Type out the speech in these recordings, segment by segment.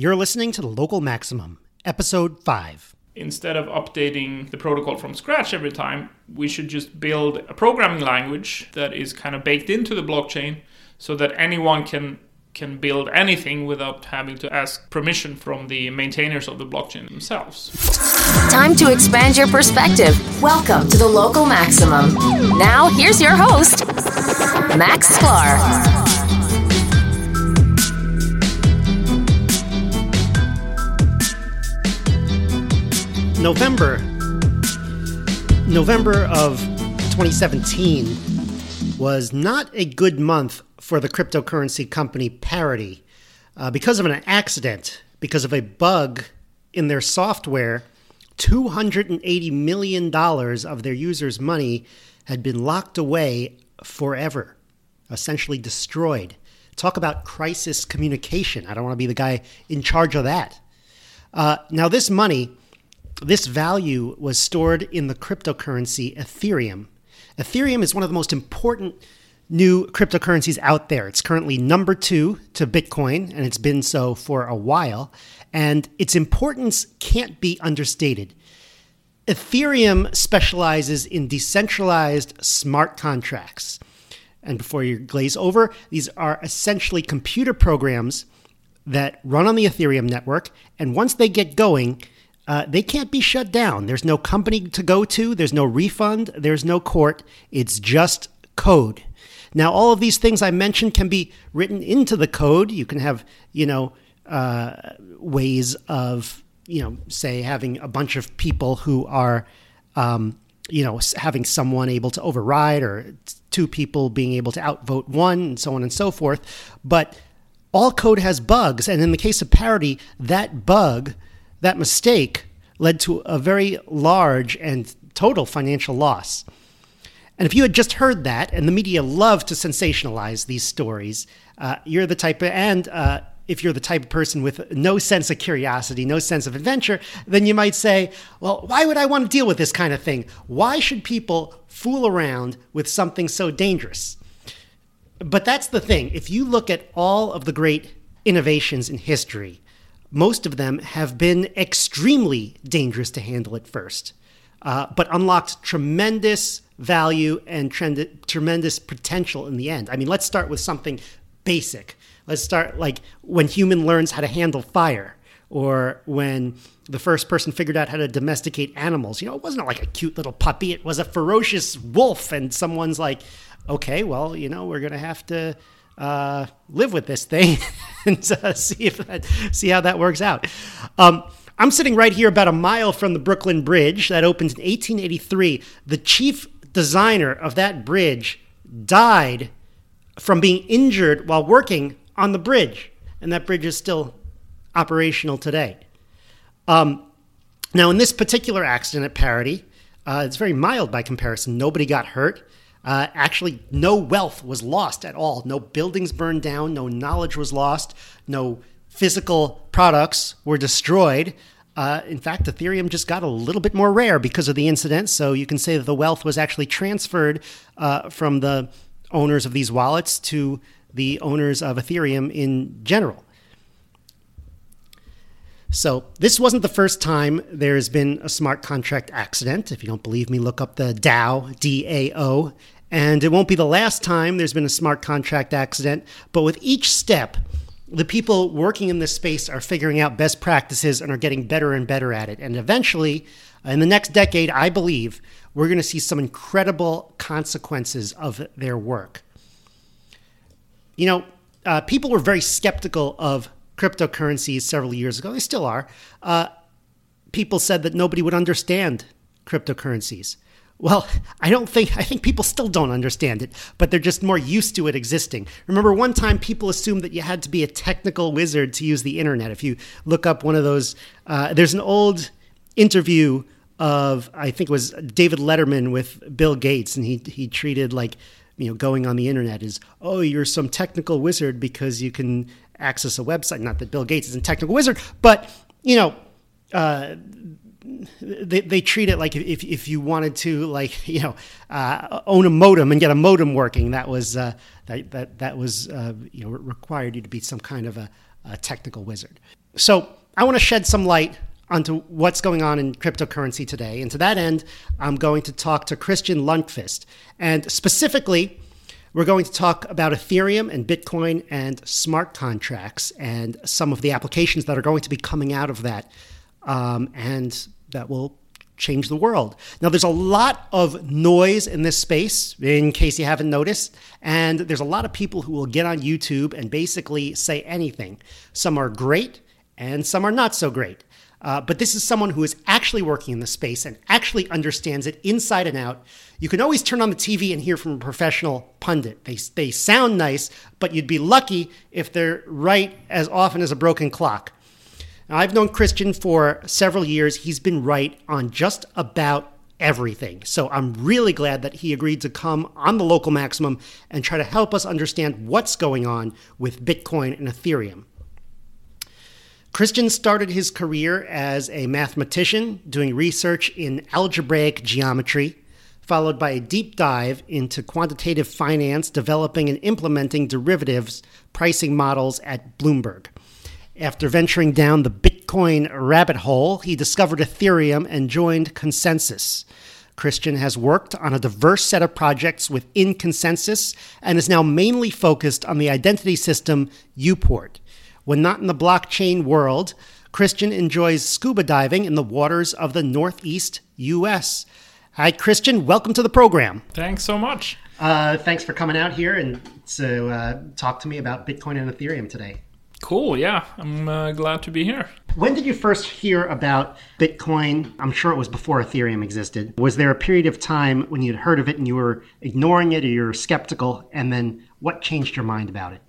You're listening to the Local Maximum, Episode 5. Instead of updating the protocol from scratch every time, we should just build a programming language that is kind of baked into the blockchain so that anyone can can build anything without having to ask permission from the maintainers of the blockchain themselves. Time to expand your perspective. Welcome to the Local Maximum. Now, here's your host, Max Sklar. November November of 2017 was not a good month for the cryptocurrency company Parity uh, because of an accident, because of a bug in their software. $280 million of their users' money had been locked away forever, essentially destroyed. Talk about crisis communication. I don't want to be the guy in charge of that. Uh, now, this money this value was stored in the cryptocurrency Ethereum. Ethereum is one of the most important new cryptocurrencies out there. It's currently number two to Bitcoin, and it's been so for a while. And its importance can't be understated. Ethereum specializes in decentralized smart contracts. And before you glaze over, these are essentially computer programs that run on the Ethereum network. And once they get going, uh, they can't be shut down. There's no company to go to, there's no refund, there's no court. It's just code. Now, all of these things I mentioned can be written into the code. You can have, you know, uh, ways of, you know, say having a bunch of people who are, um, you know, having someone able to override or two people being able to outvote one and so on and so forth. But all code has bugs. And in the case of parity, that bug that mistake led to a very large and total financial loss. And if you had just heard that, and the media love to sensationalize these stories, uh, you're the type of, and uh, if you're the type of person with no sense of curiosity, no sense of adventure, then you might say, well, why would I want to deal with this kind of thing? Why should people fool around with something so dangerous? But that's the thing. If you look at all of the great innovations in history, most of them have been extremely dangerous to handle at first, uh, but unlocked tremendous value and trend- tremendous potential in the end. I mean, let's start with something basic. Let's start like when human learns how to handle fire, or when the first person figured out how to domesticate animals. You know, it wasn't like a cute little puppy; it was a ferocious wolf, and someone's like, "Okay, well, you know, we're gonna have to." Uh, live with this thing and uh, see if that, see how that works out. Um, I'm sitting right here about a mile from the Brooklyn Bridge that opened in 1883. The chief designer of that bridge died from being injured while working on the bridge, and that bridge is still operational today. Um, now, in this particular accident at Parity, uh, it's very mild by comparison. Nobody got hurt. Uh, actually, no wealth was lost at all. No buildings burned down, no knowledge was lost, no physical products were destroyed. Uh, in fact, Ethereum just got a little bit more rare because of the incident. So you can say that the wealth was actually transferred uh, from the owners of these wallets to the owners of Ethereum in general. So, this wasn't the first time there's been a smart contract accident. If you don't believe me, look up the DAO, DAO, and it won't be the last time there's been a smart contract accident. But with each step, the people working in this space are figuring out best practices and are getting better and better at it. And eventually, in the next decade, I believe, we're going to see some incredible consequences of their work. You know, uh, people were very skeptical of cryptocurrencies several years ago, they still are, uh, people said that nobody would understand cryptocurrencies. Well, I don't think, I think people still don't understand it, but they're just more used to it existing. Remember, one time people assumed that you had to be a technical wizard to use the internet. If you look up one of those, uh, there's an old interview of, I think it was David Letterman with Bill Gates, and he, he treated like, you know, going on the internet is, oh, you're some technical wizard because you can access a website. Not that Bill Gates is a technical wizard, but you know, uh, they, they treat it like if, if you wanted to like you know uh, own a modem and get a modem working, that was uh, that that that was uh, you know required you to be some kind of a, a technical wizard. So I want to shed some light onto what's going on in cryptocurrency today. And to that end, I'm going to talk to Christian Lundkvist. And specifically, we're going to talk about Ethereum and Bitcoin and smart contracts and some of the applications that are going to be coming out of that um, and that will change the world. Now, there's a lot of noise in this space, in case you haven't noticed, and there's a lot of people who will get on YouTube and basically say anything. Some are great and some are not so great. Uh, but this is someone who is actually working in the space and actually understands it inside and out. You can always turn on the TV and hear from a professional pundit. They, they sound nice, but you'd be lucky if they're right as often as a broken clock. Now, I've known Christian for several years. He's been right on just about everything. So I'm really glad that he agreed to come on the local maximum and try to help us understand what's going on with Bitcoin and Ethereum. Christian started his career as a mathematician doing research in algebraic geometry, followed by a deep dive into quantitative finance, developing and implementing derivatives pricing models at Bloomberg. After venturing down the Bitcoin rabbit hole, he discovered Ethereum and joined ConsenSys. Christian has worked on a diverse set of projects within ConsenSys and is now mainly focused on the identity system Uport. When not in the blockchain world, Christian enjoys scuba diving in the waters of the Northeast U.S. Hi, Christian. Welcome to the program. Thanks so much. Uh, thanks for coming out here and to uh, talk to me about Bitcoin and Ethereum today. Cool. Yeah, I'm uh, glad to be here. When did you first hear about Bitcoin? I'm sure it was before Ethereum existed. Was there a period of time when you'd heard of it and you were ignoring it or you were skeptical? And then what changed your mind about it?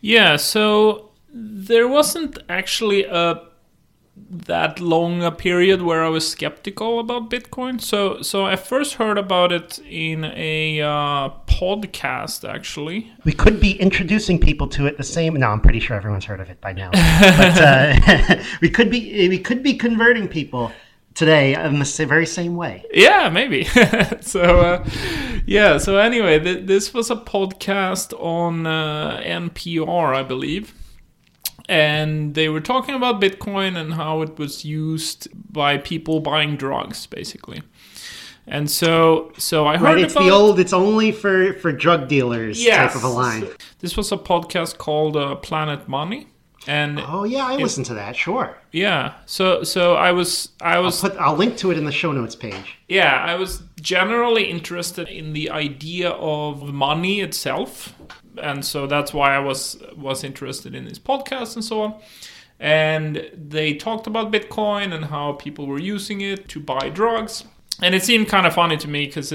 Yeah, so there wasn't actually a that long a period where I was skeptical about Bitcoin. So so I first heard about it in a uh, podcast actually. We could be introducing people to it the same. No, I'm pretty sure everyone's heard of it by now. but uh, we could be we could be converting people today in the very same way. Yeah, maybe. so, uh, yeah. So anyway, th- this was a podcast on uh, NPR, I believe, and they were talking about Bitcoin and how it was used by people buying drugs, basically. And so, so I heard right, it's about the old. It's only for for drug dealers Yes. type of a line. This was a podcast called uh, Planet Money, and Oh yeah, I listened to that. Sure, yeah, so so I was I was put I'll link to it in the show notes page. yeah I was generally interested in the idea of money itself, and so that's why I was was interested in this podcast and so on. And they talked about Bitcoin and how people were using it to buy drugs, and it seemed kind of funny to me because.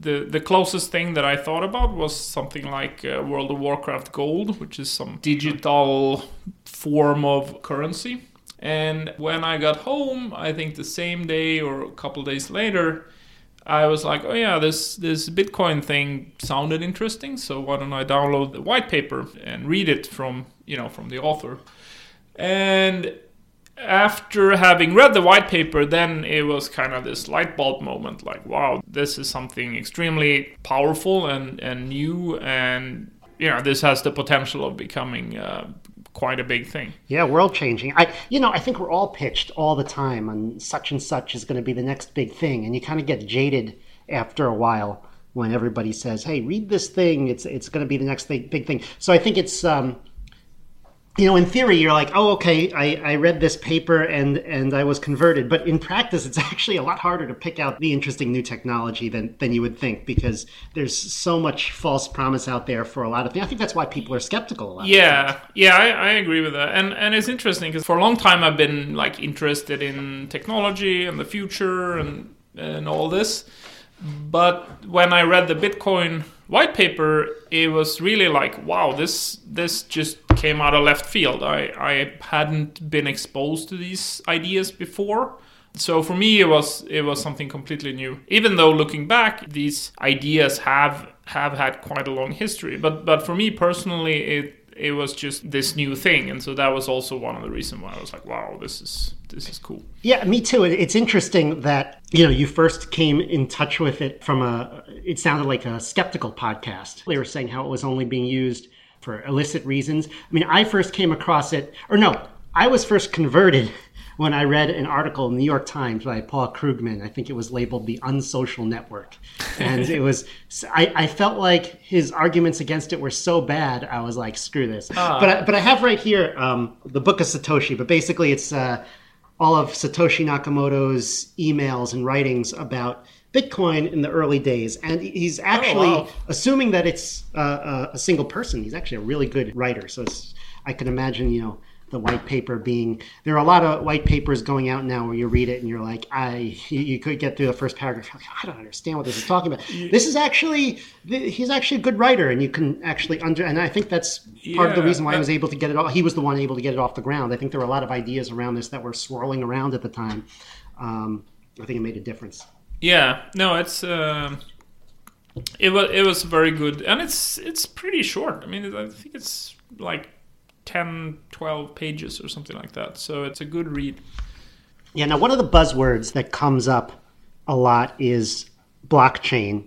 The, the closest thing that I thought about was something like uh, World of Warcraft Gold, which is some digital form of currency. And when I got home, I think the same day or a couple days later, I was like, oh yeah, this this Bitcoin thing sounded interesting, so why don't I download the white paper and read it from you know from the author? And after having read the white paper, then it was kind of this light bulb moment, like, wow, this is something extremely powerful and and new, and you know, this has the potential of becoming uh, quite a big thing. Yeah, world changing. I, you know, I think we're all pitched all the time on such and such is going to be the next big thing, and you kind of get jaded after a while when everybody says, "Hey, read this thing. It's it's going to be the next big big thing." So I think it's, um, you know, in theory, you're like, "Oh, okay, I, I read this paper and and I was converted," but in practice, it's actually a lot harder to pick out the interesting new technology than than you would think because there's so much false promise out there for a lot of things. I think that's why people are skeptical. A lot of Yeah, yeah, I, I agree with that, and and it's interesting because for a long time I've been like interested in technology and the future and and all this, but when I read the Bitcoin white paper, it was really like, wow, this this just came out of left field. I I hadn't been exposed to these ideas before. So for me, it was it was something completely new. Even though looking back, these ideas have have had quite a long history. But but for me personally, it it was just this new thing, and so that was also one of the reasons why I was like, wow, this is this is cool. Yeah, me too. It's interesting that you know you first came in touch with it from a. It sounded like a skeptical podcast. They were saying how it was only being used for illicit reasons. I mean, I first came across it, or no, I was first converted when I read an article in the New York Times by Paul Krugman. I think it was labeled "The Unsocial Network," and it was. I, I felt like his arguments against it were so bad. I was like, "Screw this!" Ah. But I, but I have right here um, the Book of Satoshi. But basically, it's uh, all of Satoshi Nakamoto's emails and writings about Bitcoin in the early days, and he's actually wow. assuming that it's uh, a, a single person. He's actually a really good writer. So it's, I can imagine, you know, the white paper being. There are a lot of white papers going out now where you read it and you're like, I. You, could get through the first paragraph. Like, I don't understand what this is talking about. This is actually. He's actually a good writer, and you can actually under. And I think that's part of the reason why he uh, was able to get it. All, he was the one able to get it off the ground. I think there were a lot of ideas around this that were swirling around at the time. Um, I think it made a difference. Yeah, no, it's um it was it was very good, and it's it's pretty short. I mean, I think it's like 10, 12 pages or something like that. So it's a good read. Yeah. Now, one of the buzzwords that comes up a lot is blockchain.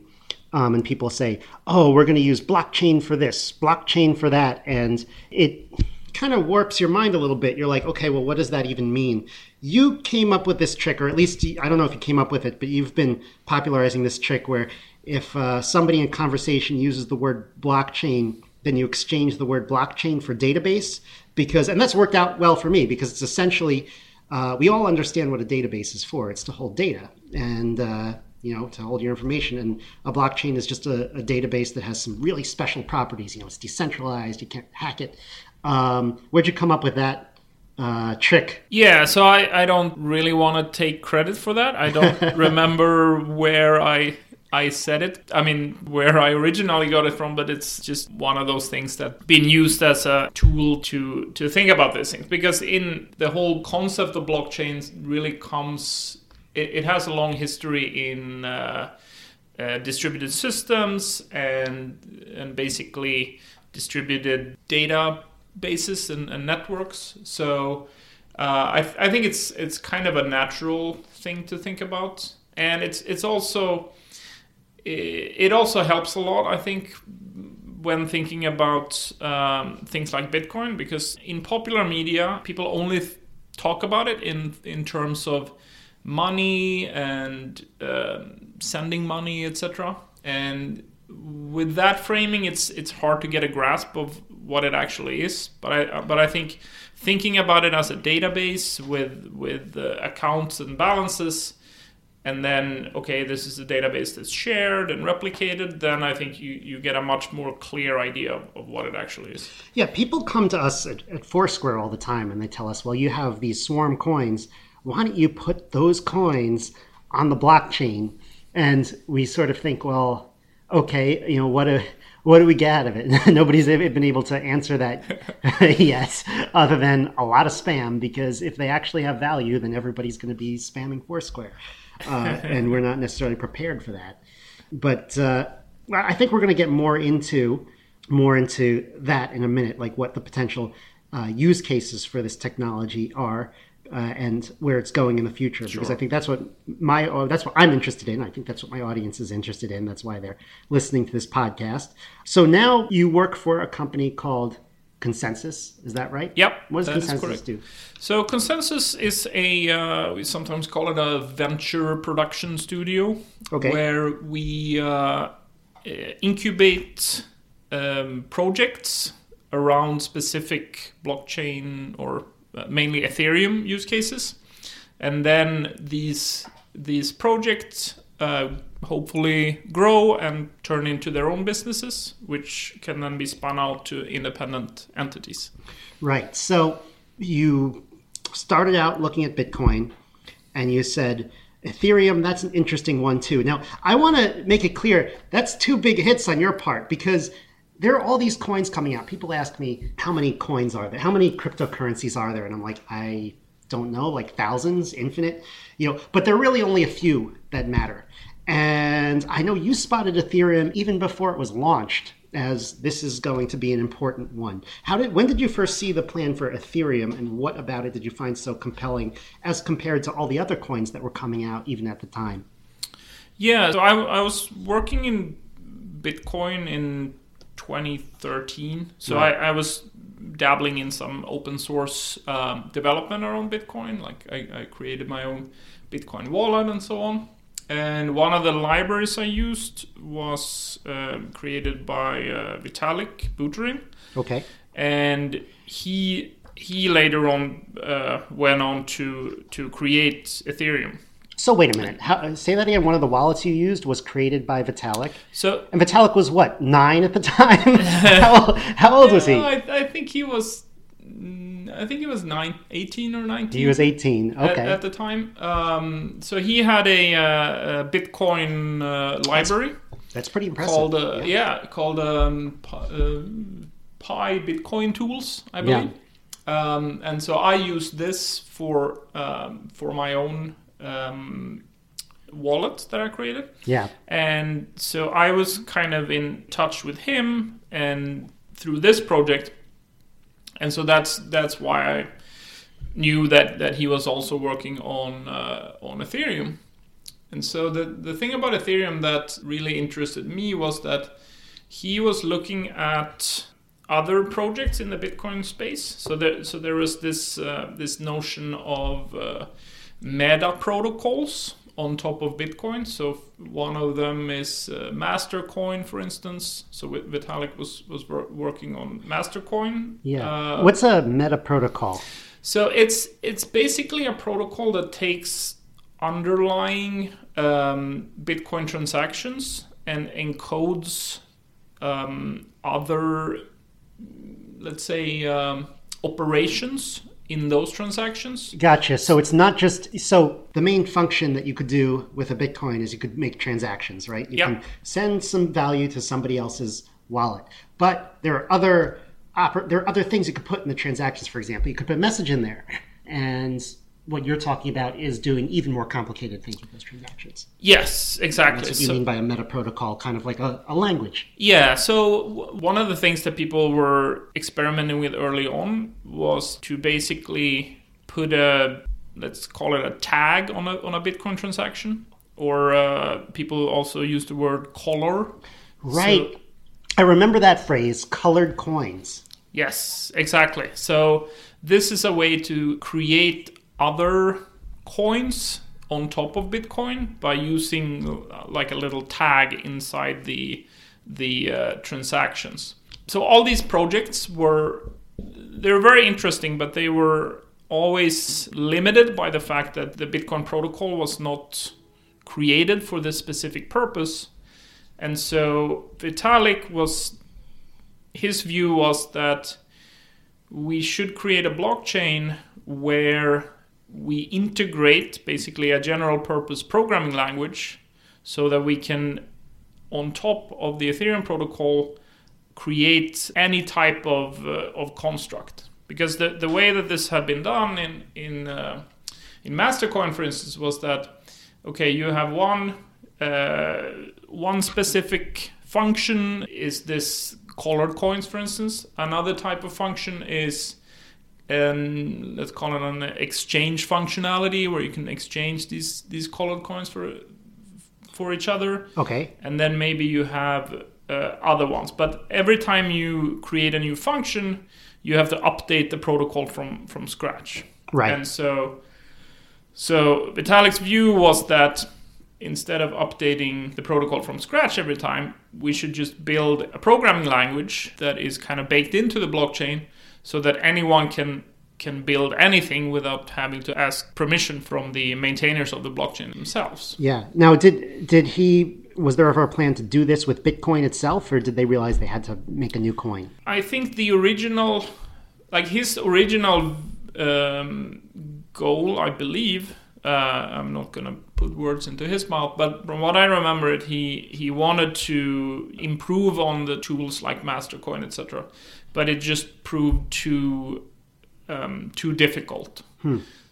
Um, and people say, oh, we're going to use blockchain for this, blockchain for that. And it kind of warps your mind a little bit. You're like, okay, well, what does that even mean? You came up with this trick, or at least I don't know if you came up with it, but you've been popularizing this trick where if uh, somebody in conversation uses the word blockchain, then you exchange the word blockchain for database because, and that's worked out well for me because it's essentially uh, we all understand what a database is for. It's to hold data and uh, you know to hold your information. And a blockchain is just a, a, database that has some really special properties. You know, it's decentralized. You can't hack it. Um, where'd you come up with that uh, trick? Yeah, so I, I don't really want to take credit for that. I don't remember where I I said it. I mean, where I originally got it from, but it's just one of those things that been used as a tool to to think about these things. Because in the whole concept of blockchains really comes, it, it has a long history in uh, uh, distributed systems and and basically distributed data bases and, and networks. So. Uh, I, I think it's it's kind of a natural thing to think about, and it's it's also it also helps a lot, I think, when thinking about um, things like Bitcoin, because in popular media, people only th- talk about it in in terms of money and uh, sending money, etc. And with that framing, it's it's hard to get a grasp of what it actually is. But I but I think thinking about it as a database with with uh, accounts and balances and then okay this is a database that's shared and replicated then i think you, you get a much more clear idea of, of what it actually is yeah people come to us at, at foursquare all the time and they tell us well you have these swarm coins why don't you put those coins on the blockchain and we sort of think well okay you know what a what do we get out of it? Nobody's been able to answer that yet, other than a lot of spam. Because if they actually have value, then everybody's going to be spamming Foursquare uh, and we're not necessarily prepared for that. But uh, I think we're going to get more into more into that in a minute, like what the potential uh, use cases for this technology are. Uh, and where it's going in the future, Sure. because I think that's what my oh, that's what I'm interested in. I think that's what my audience is interested in. That's why they're listening to this podcast. So now you work for a company called ConsenSys. Is that right? Yep, What does ConsenSys do? so ConsenSys is a uh, we sometimes call it a venture production studio Okay. where we uh, uh, incubate um, projects around specific blockchain or uh, mainly ethereum use cases and then these these projects uh, hopefully grow and turn into their own businesses which can then be spun out to independent entities Right. So you started out looking at Bitcoin and you said Ethereum, that's an interesting one too. Now, I want to make it clear that's two big hits on your part because there are all these coins coming out. People ask me, how many coins are there? How many cryptocurrencies are there? And I'm like, I don't know, like thousands, infinite, you know, but there are really only a few that matter. And I know you spotted Ethereum even before it was launched as this is going to be an important one. How did when did you first see the plan for Ethereum and what about it did you find so compelling as compared to all the other coins that were coming out even at the time? Yeah, so I, I was working in Bitcoin in 2013. So Right. I, I was dabbling in some open source um, development around Bitcoin. Like I, I created my own Bitcoin wallet and so on. And one of the libraries I used was uh, created by uh, Vitalik Buterin. Okay. And he he later on uh, went on to to create Ethereum. So wait a minute. How, say that again. One of the wallets you used was created by Vitalik, So and Vitalik was what nine at the time. how, old, how old was he? I, I think he was. mm, I think he was nine, 18 or 19. He was eighteen. at, Okay. at the time. Um, so he had a, uh, a Bitcoin uh, library That's pretty impressive. called uh, yeah. called um, Pi, uh, Pi Bitcoin Tools, I Yeah. believe. Um, and so I used this for um, for my own um, wallet that I created. yeah. And so I was kind of in touch with him and through this project. And so that's that's why I knew that, that he was also working on uh, on Ethereum. And so the the thing about Ethereum that really interested me was that he was looking at other projects in the Bitcoin space. So there so there was this uh, this notion of uh, meta protocols on top of Bitcoin. So one of them is uh, Mastercoin, for instance. So Vitalik was was wor- working on Mastercoin. Yeah. Uh, What's a meta protocol? so it's it's basically a protocol that takes underlying um, Bitcoin transactions and encodes um, other, let's say, um, operations in those transactions. Gotcha. So it's not just so the main function that you could do with a Bitcoin is you could make transactions, right? You Yeah. can send some value to somebody else's wallet, but there are other oper- there are other things you could put in the transactions. For example, you could put a message in there, and what you're talking about is doing even more complicated things with those transactions. Yes, exactly. That's what you So- mean by a meta protocol, kind of like a, a language. Yeah, so w- one of the things that people were experimenting with early on was to basically put a let's call it a tag on a on a Bitcoin transaction, or uh, people also use the word color. Right. So- I remember that phrase, colored coins. yes, exactly. So this is a way to create other coins on top of Bitcoin by using uh, like a little tag inside the the uh, transactions. So all these projects were they're very interesting, but they were always limited by the fact that the Bitcoin protocol was not created for this specific purpose. And so Vitalik was his view was that we should create a blockchain where we integrate basically a general purpose programming language so that we can on top of the ethereum protocol create any type of, uh, of construct. Because the, the way that this had been done in in uh, in mastercoin for instance was that okay you have one uh, one specific function is this colored coins for instance. Another type of function is um, let's call it an exchange functionality where you can exchange these these colored coins for for each other Okay. and then maybe you have uh, other ones but every time you create a new function you have to update the protocol from from scratch Right. and so so vitalik's view was that instead of updating the protocol from scratch every time we should just build a programming language that is kind of baked into the blockchain so that anyone can can build anything without having to ask permission from the maintainers of the blockchain themselves Yeah. Now, did did he? Was there ever a plan to do this with Bitcoin itself, or did they realize they had to make a new coin? I think the original, like his original um, goal, I believe. Uh, I'm not gonna put words into his mouth, but from what I remember, it he he wanted to improve on the tools like Mastercoin, etc. But it just proved too um, too difficult.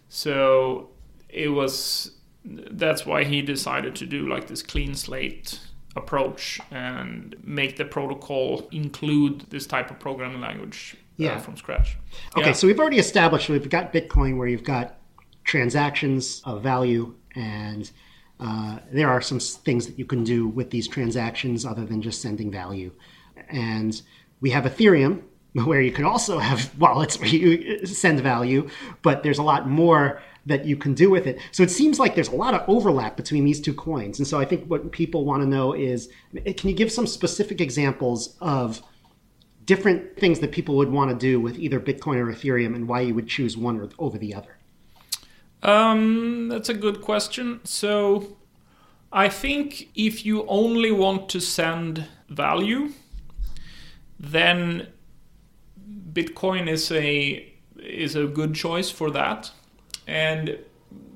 So it was that's why he decided to do like this clean slate approach and make the protocol include this type of programming language uh, from scratch. Okay, Yeah. so we've already established we've got Bitcoin where you've got transactions of value, and uh, there are some things that you can do with these transactions other than just sending value. And we have Ethereum, where you can also have wallets where you send value, but there's a lot more that you can do with it. So it seems like there's a lot of overlap between these two coins. And so I think what people want to know is can you give some specific examples of different things that people would want to do with either Bitcoin or Ethereum and why you would choose one over the other? Um, that's a good question. So I think if you only want to send value, then Bitcoin is a is a good choice for that. And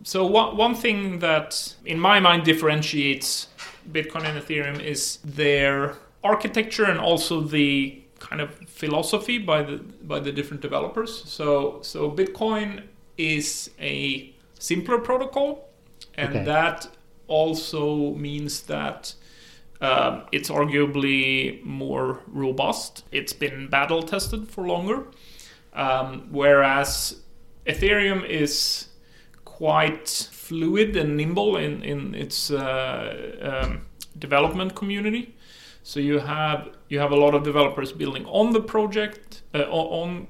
so one one thing that in my mind differentiates Bitcoin and Ethereum is their architecture and also the kind of philosophy by the by the different developers. So so Bitcoin is a simpler protocol, and okay. that also means that um, it's arguably more robust. It's been battle tested for longer, um, whereas Ethereum is quite fluid and nimble in in its uh, um, development community. So you have you have a lot of developers building on the project uh, on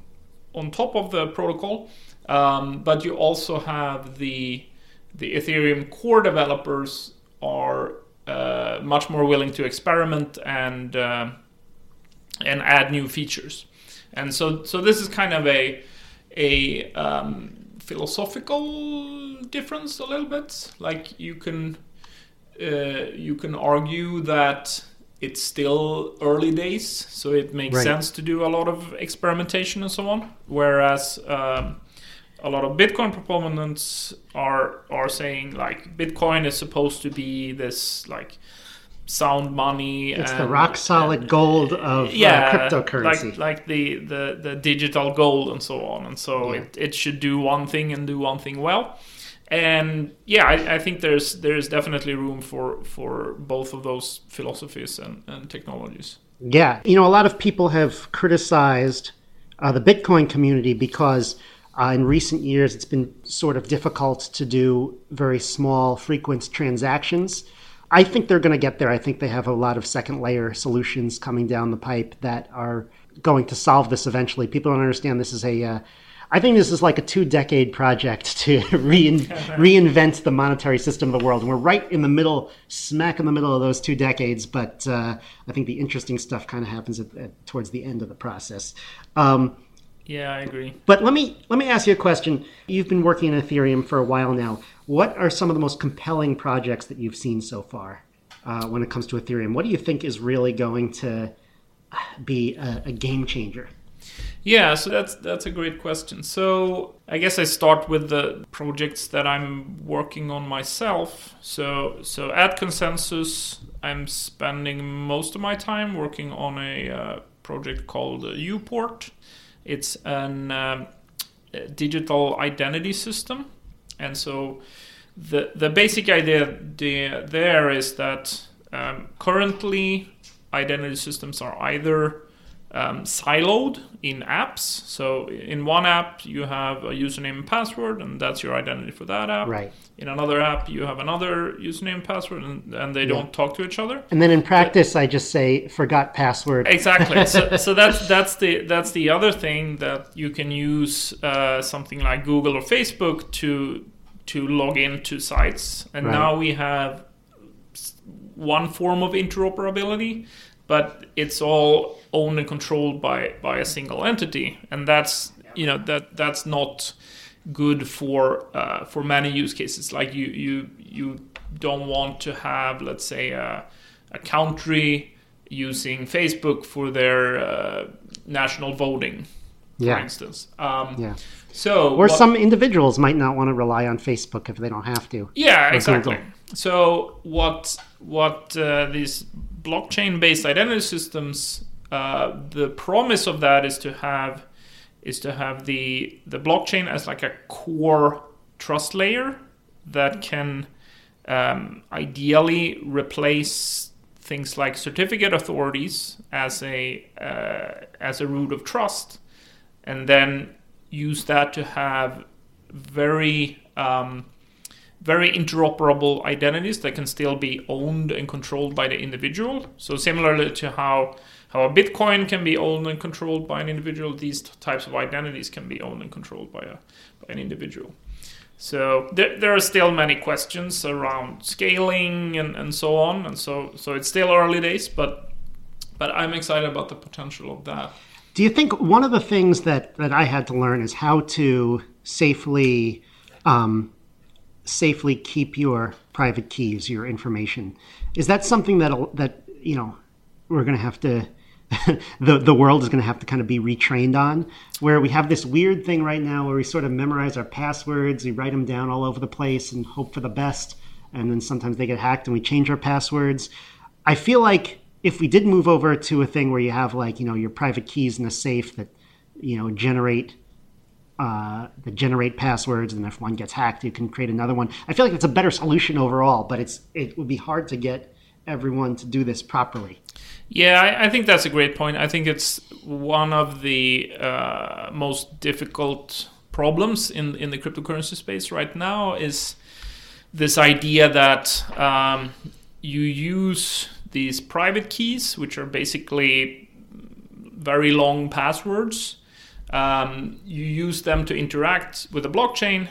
on top of the protocol, um, but you also have the the Ethereum core developers are uh, much more willing to experiment and uh, and add new features. And so so this is kind of a a um, philosophical difference a little bit. Like you can uh, you can argue that it's still early days, so it makes right. sense to do a lot of experimentation and so on. Whereas um, a lot of Bitcoin proponents are are saying like Bitcoin is supposed to be this like sound money. It's and, the rock solid and, gold of uh, yeah, uh, cryptocurrency, like like the, the the digital gold and so on. And so yeah. it, it should do one thing and do one thing well. And yeah, I, I, think there's there's definitely room for for both of those philosophies and, and technologies. Yeah, you know, a lot of people have criticized uh, the Bitcoin community because uh, in recent years, it's been sort of difficult to do very small, frequent transactions. I think they're going to get there. I think they have a lot of second layer solutions coming down the pipe that are going to solve this eventually. People don't understand this is a. Uh, I think this is like a two decade project to rein, reinvent the monetary system of the world. And we're right in the middle, smack in the middle of those two decades. But uh, I think the interesting stuff kind of happens at, at, towards the end of the process. Um, yeah, I agree. But let me let me ask you a question. You've been working in Ethereum for a while now. What are some of the most compelling projects that you've seen so far uh, when it comes to Ethereum? What do you think is really going to be a, a game changer? Yeah, so that's that's a great question. So I guess I start with the projects that I'm working on myself. So so at ConsenSys, I'm spending most of my time working on a uh, project called uh, Uport. It's an um, digital identity system, and so the the basic idea there is that um, currently identity systems are either um, siloed in apps. So in one app, you have a username and password, and that's your identity for that app. Right. In another app, you have another username and password, and, and they yeah. don't talk to each other. And then in practice, but, I just say forgot password. Exactly. so, so that's that's the that's the other thing that you can use uh, something like Google or Facebook to to log into sites, and right. now we have one form of interoperability but it's all owned and controlled by by a single entity, and that's you know that that's not good for uh, for many use cases. Like you you you don't want to have let's say a, a country using Facebook for their uh, national voting, for instance. Um, yeah. So or what, some individuals might not want to rely on Facebook if they don't have to. Yeah, exactly. So what what uh, these blockchain based identity systems, uh, the promise of that is to have is to have the the blockchain as like a core trust layer that can um, ideally replace things like certificate authorities as a uh, as a root of trust, and then use that to have very um, very interoperable identities that can still be owned and controlled by the individual. So similarly to how how a Bitcoin can be owned and controlled by an individual. These types of identities can be owned and controlled by a by an individual. So there, there are still many questions around scaling and, and so on, and so so it's still early days, but but I'm excited about the potential of that. Do you think one of the things that that I had to learn is how to safely um, safely keep your private keys, your information? Is that something that that you know we're going to have to the the world is going to have to kind of be retrained on. Where we have this weird thing right now where we sort of memorize our passwords, we write them down all over the place and hope for the best, and then sometimes they get hacked and we change our passwords. I feel like if we did move over to a thing where you have like you know your private keys in a safe that you know generate uh, that generate passwords, and if one gets hacked, you can create another one. I feel like it's a better solution overall, but it's it would be hard to get everyone to do this properly. Yeah, I, I, think that's a great point. I think it's one of the uh, most difficult problems in in the cryptocurrency space right now is this idea that um, you use these private keys, which are basically very long passwords. Um, you use them to interact with the blockchain,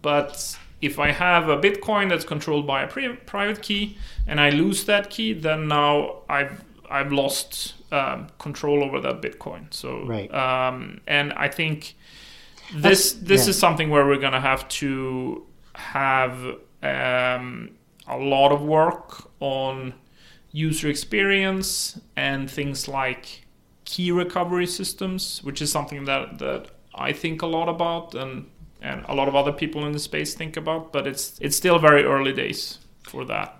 but if I have a Bitcoin that's controlled by a pri- private key and I lose that key, then now I've I've lost um, control over that Bitcoin. So, right. um, and I think this That's, this yeah. is something where we're gonna have to have um, a lot of work on user experience and things like key recovery systems, which is something that that I think a lot about and and a lot of other people in the space think about, but it's it's still very early days for that.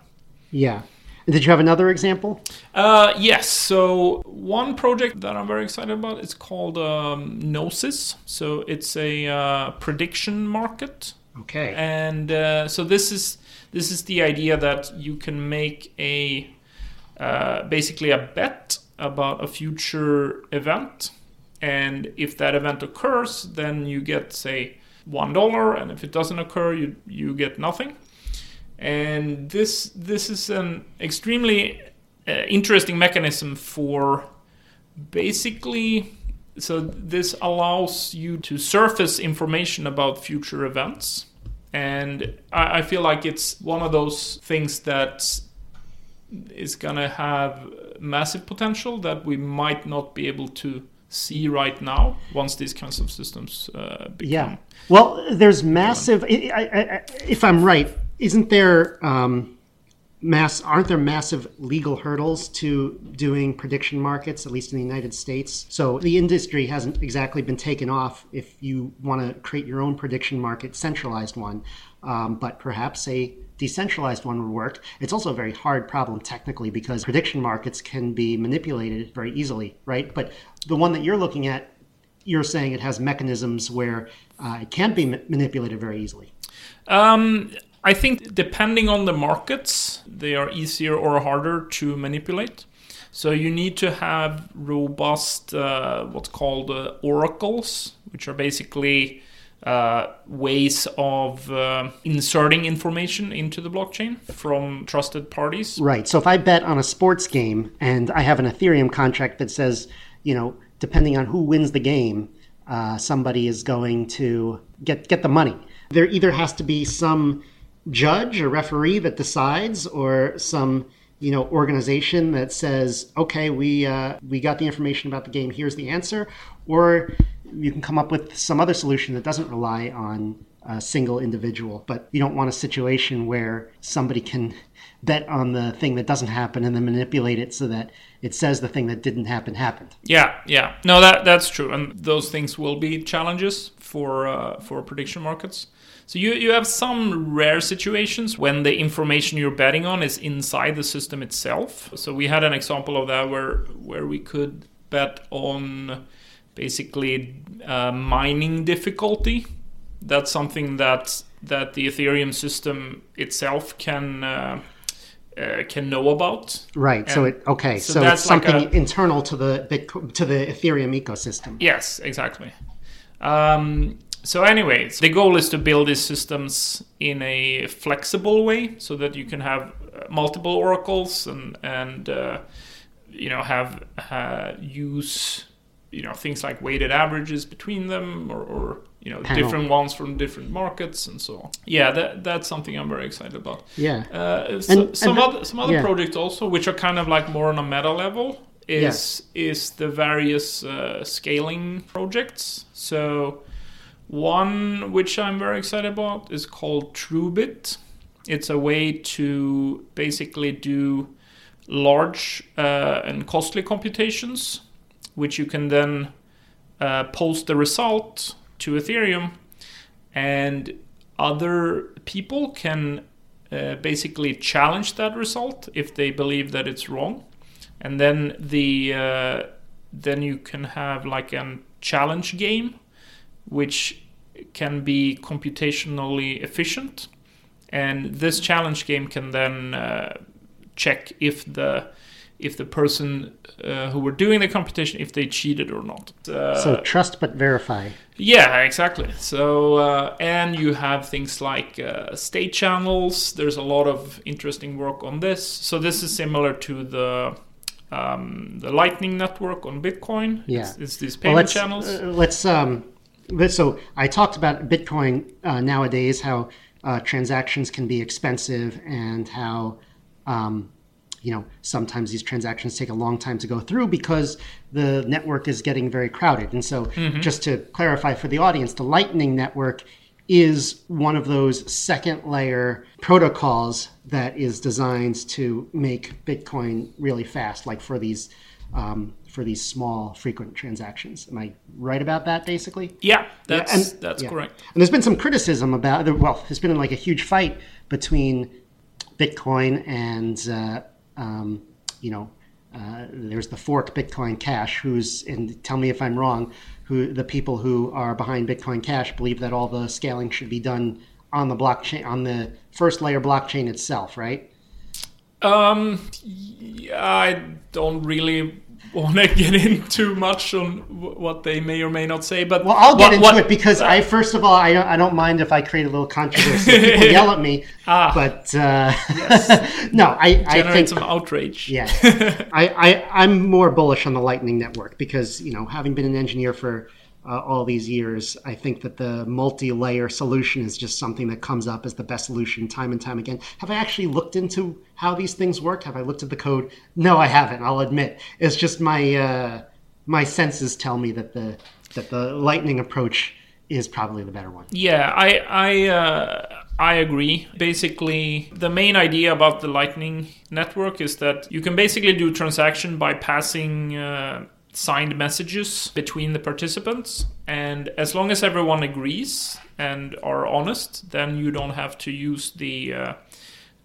Yeah. Did you have another example? Uh, yes. So one project that I'm very excited about is called um, Gnosis. So it's a uh, prediction market. Okay. And uh, so this is this is the idea that you can make a uh, basically a bet about a future event, and if that event occurs, then you get say one dollar, and if it doesn't occur, you you get nothing. And this this is an extremely uh, interesting mechanism for basically so this allows you to surface information about future events. And I, feel like it's one of those things that is gonna have massive potential that we might not be able to see right now once these kinds of systems uh, become. Yeah. Well, there's massive. I, I, if I'm right, isn't there um, mass? Aren't there massive legal hurdles to doing prediction markets, at least in the United States? So the industry hasn't exactly been taken off. If you want to create your own prediction market, centralized one, um, but perhaps a decentralized one would work. It's also a very hard problem technically because prediction markets can be manipulated very easily, right? But the one that you're looking at, you're saying it has mechanisms where uh, it can't be ma- manipulated very easily. Um, I think depending on the markets, they are easier or harder to manipulate. So you need to have robust, uh, what's called uh, oracles, which are basically uh, ways of uh, inserting information into the blockchain from trusted parties. Right. So if I bet on a sports game and I have an Ethereum contract that says, you know, depending on who wins the game, uh, somebody is going to get get the money. There either has to be some judge or referee that decides, or some you know organization that says, okay, we uh, we got the information about the game. Here's the answer, or you can come up with some other solution that doesn't rely on a single individual. But you don't want a situation where somebody can bet on the thing that doesn't happen and then manipulate it so that it says the thing that didn't happen happened. Yeah, yeah, no, that that's true, and those things will be challenges for uh, for prediction markets. So you you have some rare situations when the information you're betting on is inside the system itself. So we had an example of that where where we could bet on basically uh, mining difficulty. That's something that that the Ethereum system itself can uh, uh, can know about. Right. And so it okay. So, so it's something like a, internal to the Bitcoin, to the Ethereum ecosystem. Yes, exactly. Um, so, anyways, the goal is to build these systems in a flexible way so that you can have uh, multiple oracles and and uh, you know have uh, use you know things like weighted averages between them or, or you know Panel. different ones from different markets and so on. Yeah, that that's something I'm very excited about. Yeah. Uh, so, And- some and- other some other yeah. projects also, which are kind of like more on a meta level, is is the various uh, scaling projects. So one which I'm very excited about is called TrueBit. It's a way to basically do large uh, and costly computations, which you can then uh, post the result to Ethereum, and other people can uh, basically challenge that result if they believe that it's wrong, and then the uh, then you can have like a challenge game, which can be computationally efficient, and this challenge game can then uh, check if the if the person uh, who were doing the computation if they cheated or not. Uh, so trust but verify. yeah, exactly. So, uh, and you have things like uh, state channels. There's a lot of interesting work on this. So this is similar to the um, the Lightning network on Bitcoin. Yeah. it's, it's these Well, payment let's channels. uh, let's um. So I talked about Bitcoin uh, nowadays, how uh, transactions can be expensive, and how um, you know sometimes these transactions take a long time to go through because the network is getting very crowded. And so, just to clarify for the audience, the Lightning network is one of those second layer protocols that is designed to make Bitcoin really fast, like for these um, for these small frequent transactions. Am I right about that? Basically, yeah, that's and- that's yeah. correct. and there's been some criticism about well, there's been like a huge fight between Bitcoin and uh, um, you know. Uh, there's the fork Bitcoin Cash, who's and tell me if I'm wrong. Who the people who are behind Bitcoin Cash believe that all the scaling should be done on the blockchain, on the first layer blockchain itself, right? Um, I don't really want to get in too much on what they may or may not say, but Well, I'll get what- into what- it because I, first of all, I don't, I don't mind if I create a little controversy. People yell at me, Ah. but uh, no, I, I generate think some outrage. yeah, I, I I'm more bullish on the Lightning Network because you know, having been an engineer for uh, all these years, I think that the multi-layer solution is just something that comes up as the best solution time and time again. Have I actually looked into how these things work? Have I looked at the code? No, I haven't. I'll admit. It's just my uh, my senses tell me that the that the Lightning approach is probably the better one. Yeah, I I uh, I agree. Basically, the main idea about the Lightning network is that you can basically do transaction by passing uh, signed messages between the participants, and as long as everyone agrees and are honest, then you don't have to use the uh,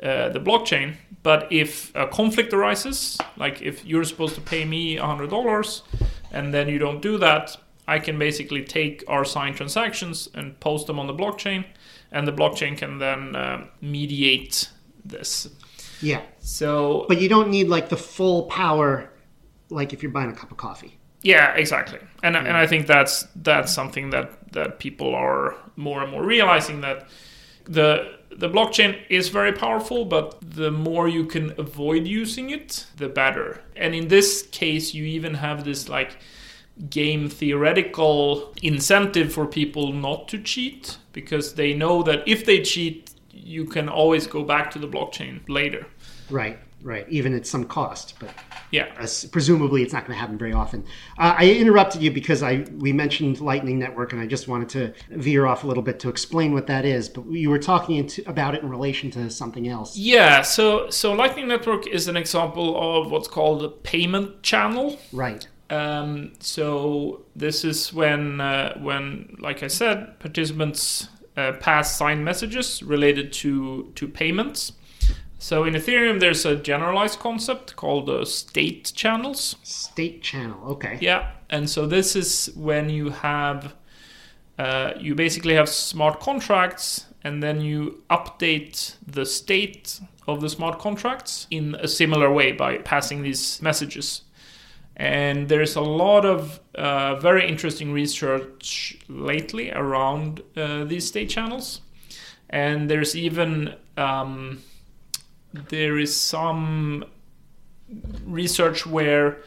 uh, the blockchain. But if a conflict arises, like if you're supposed to pay me hundred dollars, and then you don't do that, I can basically take our signed transactions and post them on the blockchain, and the blockchain can then uh, mediate this. Yeah, So but you don't need like the full power, like if you're buying a cup of coffee. Yeah, exactly. And and I think that's that's something that that people are more and more realizing that the the blockchain is very powerful, but the more you can avoid using it, the better. And in this case, you even have this like game theoretical incentive for people not to cheat because they know that if they cheat, you can always go back to the blockchain later. Right, right. Even at some cost, but Yeah. presumably it's not going to happen very often. Uh, I interrupted you because I we mentioned Lightning Network, and I just wanted to veer off a little bit to explain what that is. But you were talking into, about it in relation to something else. Yeah, so so Lightning Network is an example of what's called a payment channel. Right. Um, so this is when uh, when, like I said, participants uh, pass signed messages related to to payments. So in Ethereum, there's a generalized concept called uh, state channels. State channel. Okay. Yeah, and so this is when you have uh, you basically have smart contracts, and then you update the state of the smart contracts in a similar way by passing these messages. And there's a lot of uh, very interesting research lately around uh, these state channels, and there's even um, there is some research where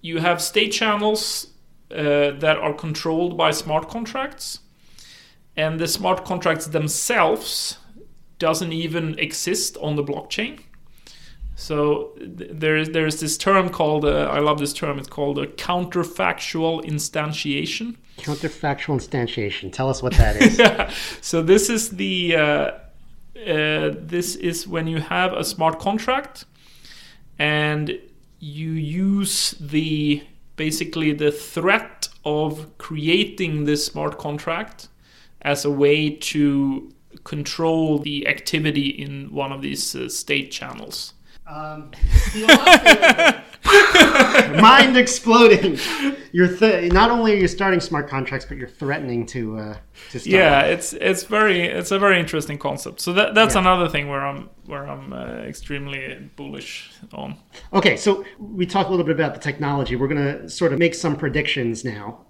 you have state channels uh, that are controlled by smart contracts, and the smart contracts themselves doesn't even exist on the blockchain. So th- there is there is this term called uh, I love this term. It's called a counterfactual instantiation. Counterfactual instantiation. Tell us what that is. So this is the uh, uh, this is when you have a smart contract and you use the basically the threat of creating this smart contract as a way to control the activity in one of these uh, state channels. Um, mind exploding. You're th- not only are you starting smart contracts, but you're threatening to uh, to start. Yeah, it's it's very it's a very interesting concept. So that that's Yeah. another thing where I'm where I'm uh, extremely bullish on. Okay, so we talked a little bit about the technology. We're going to sort of make some predictions now,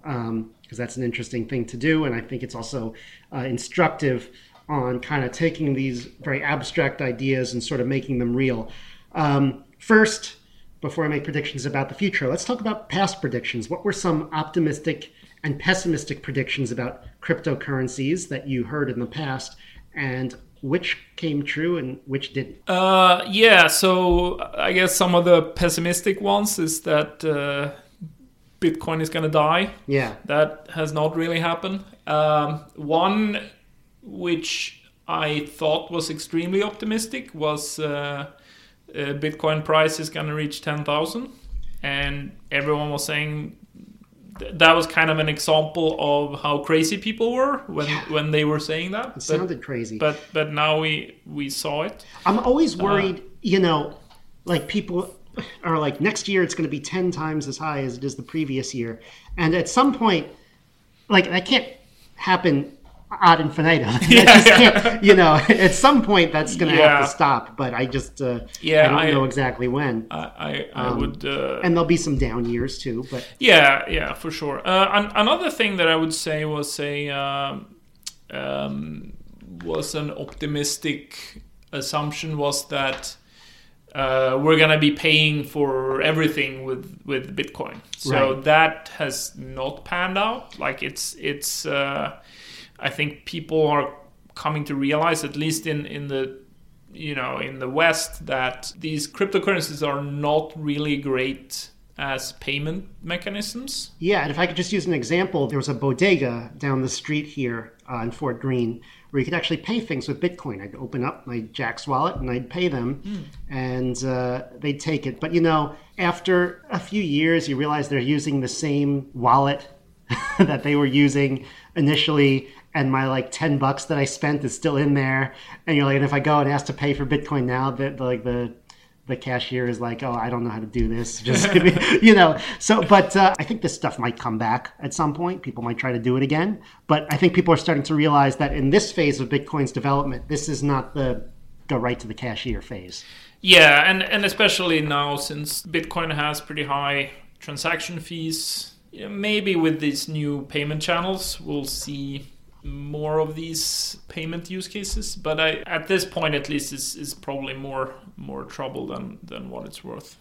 because that's an interesting thing to do, and I think it's also uh, instructive on kind of taking these very abstract ideas and sort of making them real. Um, first, before I make predictions about the future, let's talk about past predictions. What were some optimistic and pessimistic predictions about cryptocurrencies that you heard in the past, and which came true and which didn't? Uh, yeah, so I guess some of the pessimistic ones is that uh, Bitcoin is gonna die. Yeah. That has not really happened. Um, one which I thought was extremely optimistic was uh, uh, Bitcoin price is going to reach 10,000. And everyone was saying th- that was kind of an example of how crazy people were when, when they were saying that. It But, sounded crazy. but, but now we, we saw it. I'm always Uh-huh. worried, you know, like people are like, next year it's going to be 10 times as high as it is the previous year. And at some point, like, that can't happen ad infinitum. Just can't- you know, at some point that's going to have to stop. But I just, uh, Yeah, I don't I- know exactly when. I, I, I Um, would. Uh, and there'll be some down years too. But Yeah, yeah, for sure. Uh, an- another thing that I would say was a um, um, was an optimistic assumption was that uh, we're gonna be paying for everything with with Bitcoin. So Right. that has not panned out. Like it's it's. Uh, I think people are coming to realize, at least in in the you know in the West, that these cryptocurrencies are not really great as payment mechanisms. Yeah, and if I could just use an example, there was a bodega down the street here uh, in Fort Greene where you could actually pay things with Bitcoin. I'd open up my Jaxx wallet and I'd pay them, and uh, they'd take it. But you know, after a few years, you realize they're using the same wallet that they were using initially. And my like ten bucks that I spent is still in there, and you're like, and if I go and ask to pay for Bitcoin now, that like the the cashier is like, "Oh, I don't know how to do this." Just you know. So, but uh, I think this stuff might come back at some point. People might try to do it again. But I think people are starting to realize that in this phase of Bitcoin's development, this is not the go right to the cashier phase. Yeah, and and especially now since Bitcoin has pretty high transaction fees, you know, maybe with these new payment channels, we'll see more of these payment use cases. But I, at this point, at least, is is probably more more trouble than than what it's worth.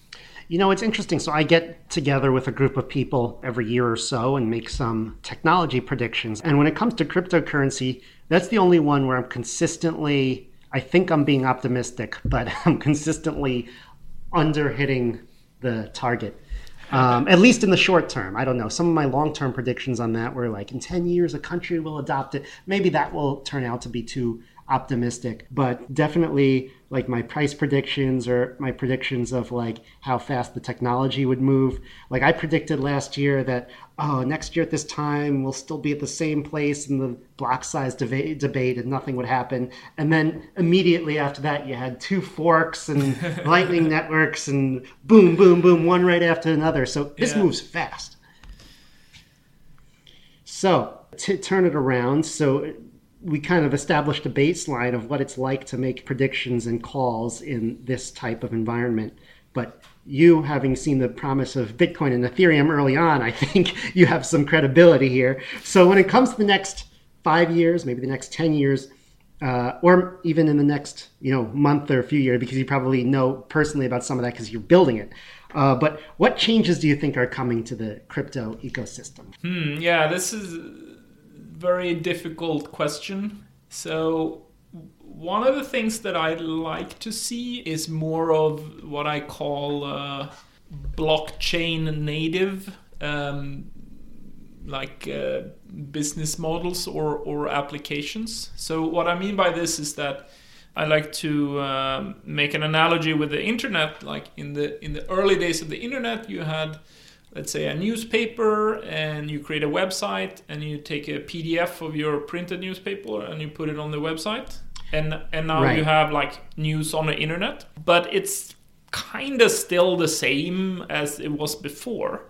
You know, it's interesting. So I get together with a group of people every year or so and make some technology predictions. And when it comes to cryptocurrency, that's the only one where I'm consistently, I think I'm being optimistic, but I'm consistently under hitting the target. Um, at least in the short term. I don't know. Some of my long term predictions on that were like in 10 years, a country will adopt it. Maybe that will turn out to be too optimistic, but definitely like my price predictions or my predictions of like how fast the technology would move. Like I predicted last year that, oh, next year at this time, we'll still be at the same place in the block size deba- debate and nothing would happen. And then immediately after that, you had two forks and lightning networks and boom, boom, boom, one right after another. So this Yeah. moves fast. So to turn it around, so we kind of established a baseline of what it's like to make predictions and calls in this type of environment. But you, having seen the promise of Bitcoin and Ethereum early on, I think you have some credibility here. So when it comes to the next five years, maybe the next 10 years, uh, or even in the next you know month or a few years, because you probably know personally about some of that because you're building it. Uh, but what changes do you think are coming to the crypto ecosystem? Hmm, yeah, this is very difficult question. So one of the things that I like to see is more of what I call uh, blockchain native, um, like uh, business models or, or applications. So, what I mean by this is that I like to um, make an analogy with the internet. Like in the in the early days of the internet, you had let's say a newspaper and you create a website and you take a PDF of your printed newspaper and you put it on the website. And and now right. you have like news on the internet. But it's kind of still the same as it was before.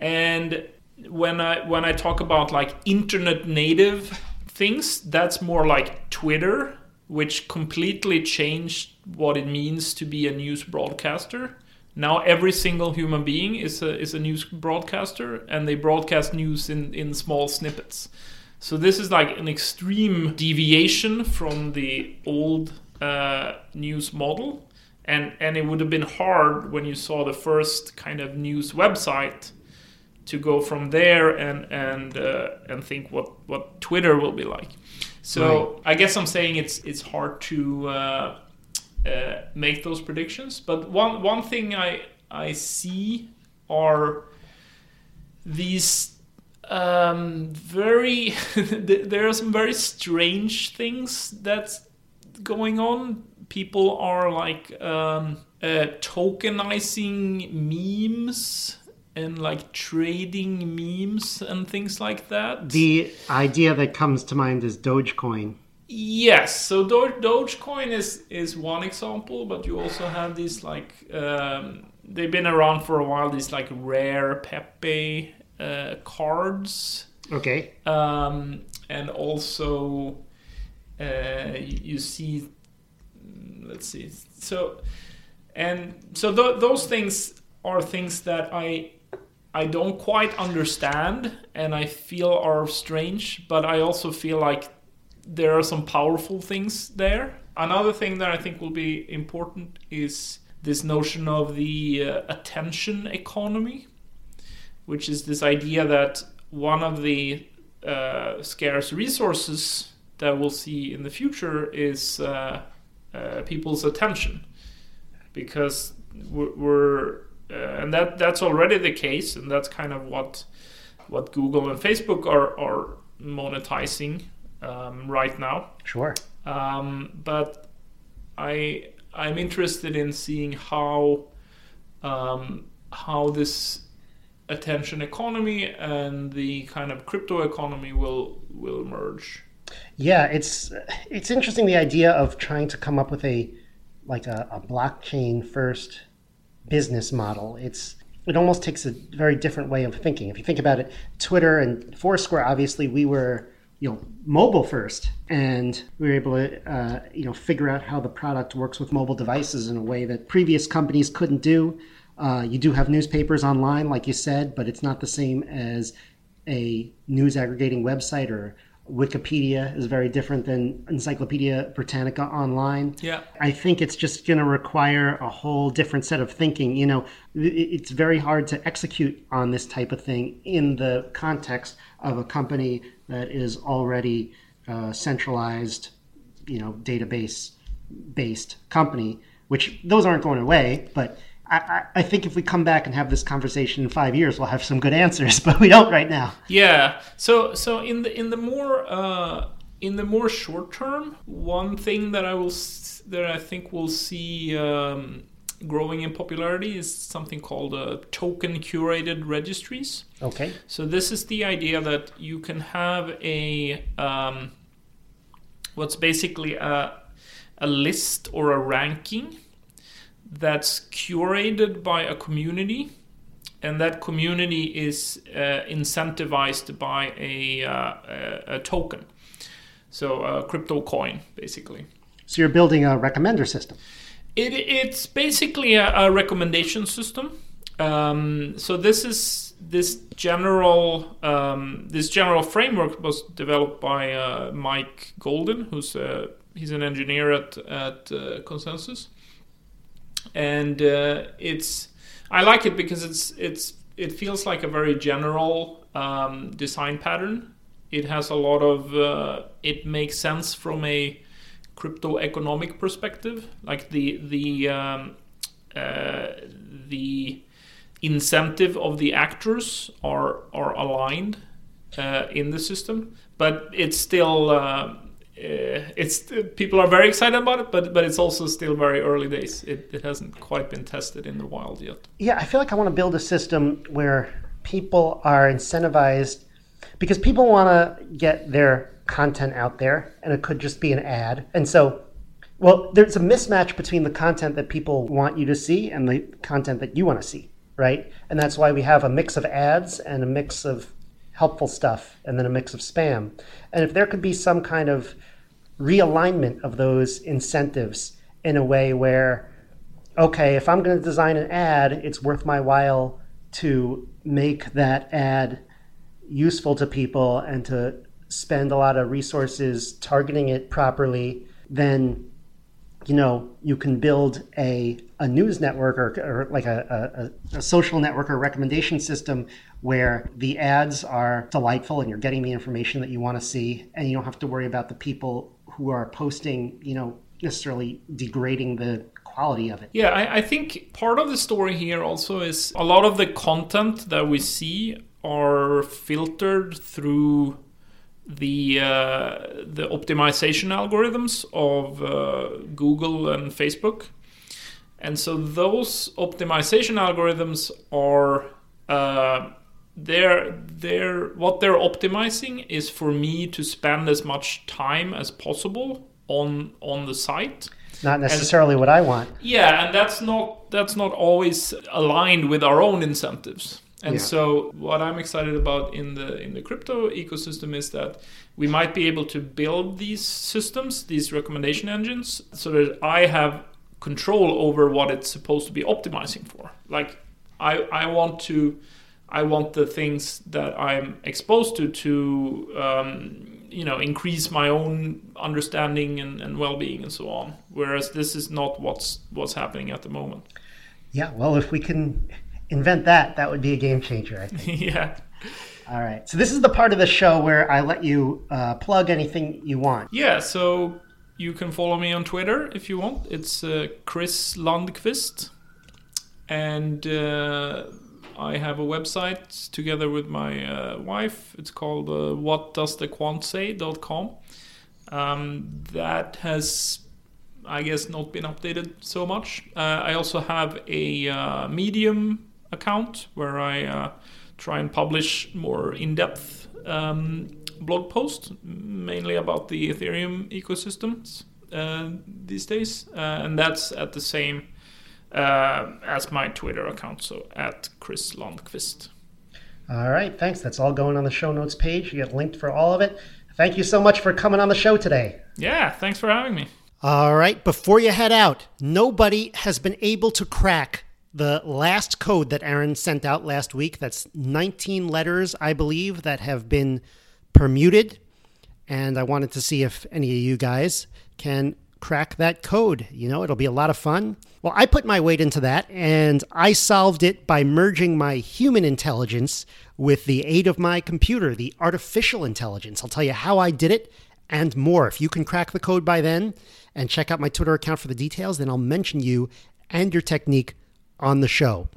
And when i when i talk about like internet native things that's more like twitter which completely changed what it means to be a news broadcaster now every single human being is a, is a news broadcaster and they broadcast news in, in small snippets so this is like an extreme deviation from the old uh, news model, and and it would have been hard when you saw the first kind of news website to go from there and and uh, and think what what Twitter will be like. So right. I guess I'm saying it's it's hard to uh, uh, make those predictions. But one one thing I I see are these um, very there are some very strange things that's going on. People are like um, uh, tokenizing memes and like trading memes and things like that. The idea that comes to mind is Dogecoin. Yes, so Do- Dogecoin is is one example, but you also have these like um, they've been around for a while. These like rare Pepe uh, cards. Okay. Um, and also, uh, you see, let's see. So, and so th- those things are things that I I don't quite understand, and I feel are strange. But I also feel like there are some powerful things there. Another thing that I think will be important is this notion of the uh, attention economy which is this idea that one of the uh, scarce resources that we'll see in the future is uh, uh, people's attention, because we're, we're uh, and that that's already the case, and that's kind of what what Google and Facebook are are monetizing um, right now. Sure. Um, but I I'm interested in seeing how um, how this attention economy and the kind of crypto economy will will merge. Yeah, it's it's interesting the idea of trying to come up with a like a, a blockchain first business model. It's it almost takes a very different way of thinking. If you think about it, Twitter and Foursquare, obviously, we were you know mobile first, and we were able to uh, you know figure out how the product works with mobile devices in a way that previous companies couldn't do. Uh, you do have newspapers online, like you said, but it's not the same as a news aggregating website or Wikipedia is very different than Encyclopedia Britannica online. Yeah. I think it's just going to require a whole different set of thinking. You know, it's very hard to execute on this type of thing in the context of a company that is already uh, centralized, you know, database based company, which those aren't going away, but I, I, think if we come back and have this conversation in five years, we'll have some good answers, but we don't right now. Yeah. So so in the in the more uh, in the more short term, one thing that I will that I think we'll see um, growing in popularity is something called uh, token curated registries. Okay. So this is the idea that you can have a um, what's basically a a list or a ranking that's curated by a community and that community is uh, incentivized by a, uh, a, token so a crypto coin basically so you're building a recommender system it, it's basically a, a recommendation system Um, so this is this general um, this general framework was developed by uh, Mike Goldin, who's a, he's an engineer at at uh, ConsenSys, and uh, it's I like it because it's it's it feels like a very general um, design pattern. It has a lot of uh, it makes sense from a crypto economic perspective, like the the um, uh, the incentive of the actors are are aligned uh, in the system, but it's still uh, it's people are very excited about it, but but it's also still very early days. It, it hasn't quite been tested in the wild yet. Yeah, I feel like I want to build a system where people are incentivized because people want to get their content out there, and it could just be an ad, and so well, there's a mismatch between the content that people want you to see and the content that you want to see, right? And that's why we have a mix of ads and a mix of helpful stuff and then a mix of spam. And if there could be some kind of realignment of those incentives in a way where, okay, if I'm going to design an ad, it's worth my while to make that ad useful to people and to spend a lot of resources targeting it properly, then you know, you can build a, a news network or, or like a, a, a, social network or recommendation system where the ads are delightful and you're getting the information that you want to see, and you don't have to worry about the people who are posting, you know, necessarily degrading the quality of it. Yeah, I, I think part of the story here also is a lot of the content that we see are filtered through the uh, the optimization algorithms of uh, Google and Facebook, and so those optimization algorithms are uh, they're they're what they're optimizing is for me to spend as much time as possible on on the site. Not necessarily and, what I want. Yeah, and that's not that's not always aligned with our own incentives. And yeah. so what I'm excited about in the in the crypto ecosystem is that we might be able to build these systems, these recommendation engines, so that I have control over what it's supposed to be optimizing for. Like I I want to I want the things that I'm exposed to to um, you know increase my own understanding and, and well-being and so on. Whereas this is not what's what's happening at the moment. Yeah, well, if we can invent that, that would be a game changer, I think. yeah. All right. So this is the part of the show where I let you uh, plug anything you want. Yeah. So you can follow me on Twitter if you want. It's uh, Chris Lundkvist, and uh, I have a website together with my uh, wife. It's called uh, whatdoesthequant Um, that has I guess not been updated so much. Uh, I also have a uh, Medium account where I uh, try and publish more in depth um, blog posts, mainly about the Ethereum ecosystems uh, these days. Uh, and that's at the same uh, as my Twitter account, so at Chris Lundkvist. All right, thanks. That's all going on the show notes page. You get linked for all of it. Thank you so much for coming on the show today. Yeah, thanks for having me. All right, before you head out, nobody has been able to crack the last code that Aaron sent out last week. That's 19 letters, I believe, that have been permuted. And I wanted to see if any of you guys can crack that code. You know, it'll be a lot of fun. Well, I put my weight into that and I solved it by merging my human intelligence with the aid of my computer, the artificial intelligence. I'll tell you how I did it and more. If you can crack the code by then and check out my Twitter account for the details, then I'll mention you and your technique on the show.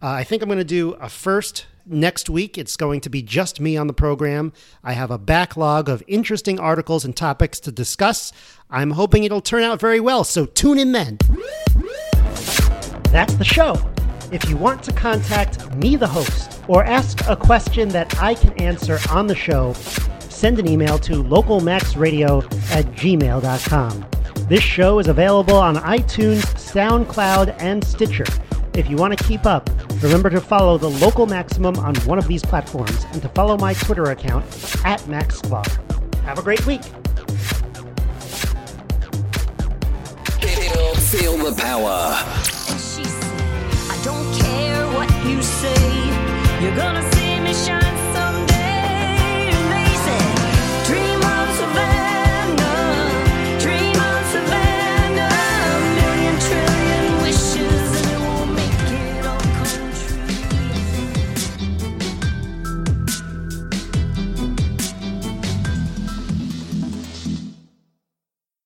Uh, I think I'm going to do a first next week. It's going to be just me on the program. I have a backlog of interesting articles and topics to discuss. I'm hoping it'll turn out very well, so tune in then. That's the show. If you want to contact me, the host, or ask a question that I can answer on the show, send an email to localmaxradio at gmail.com. This show is available on iTunes, SoundCloud, and Stitcher. If you want to keep up, remember to follow the local maximum on one of these platforms and to follow my Twitter account at Max Have a great week. Feel, feel the power. You're gonna see me shine.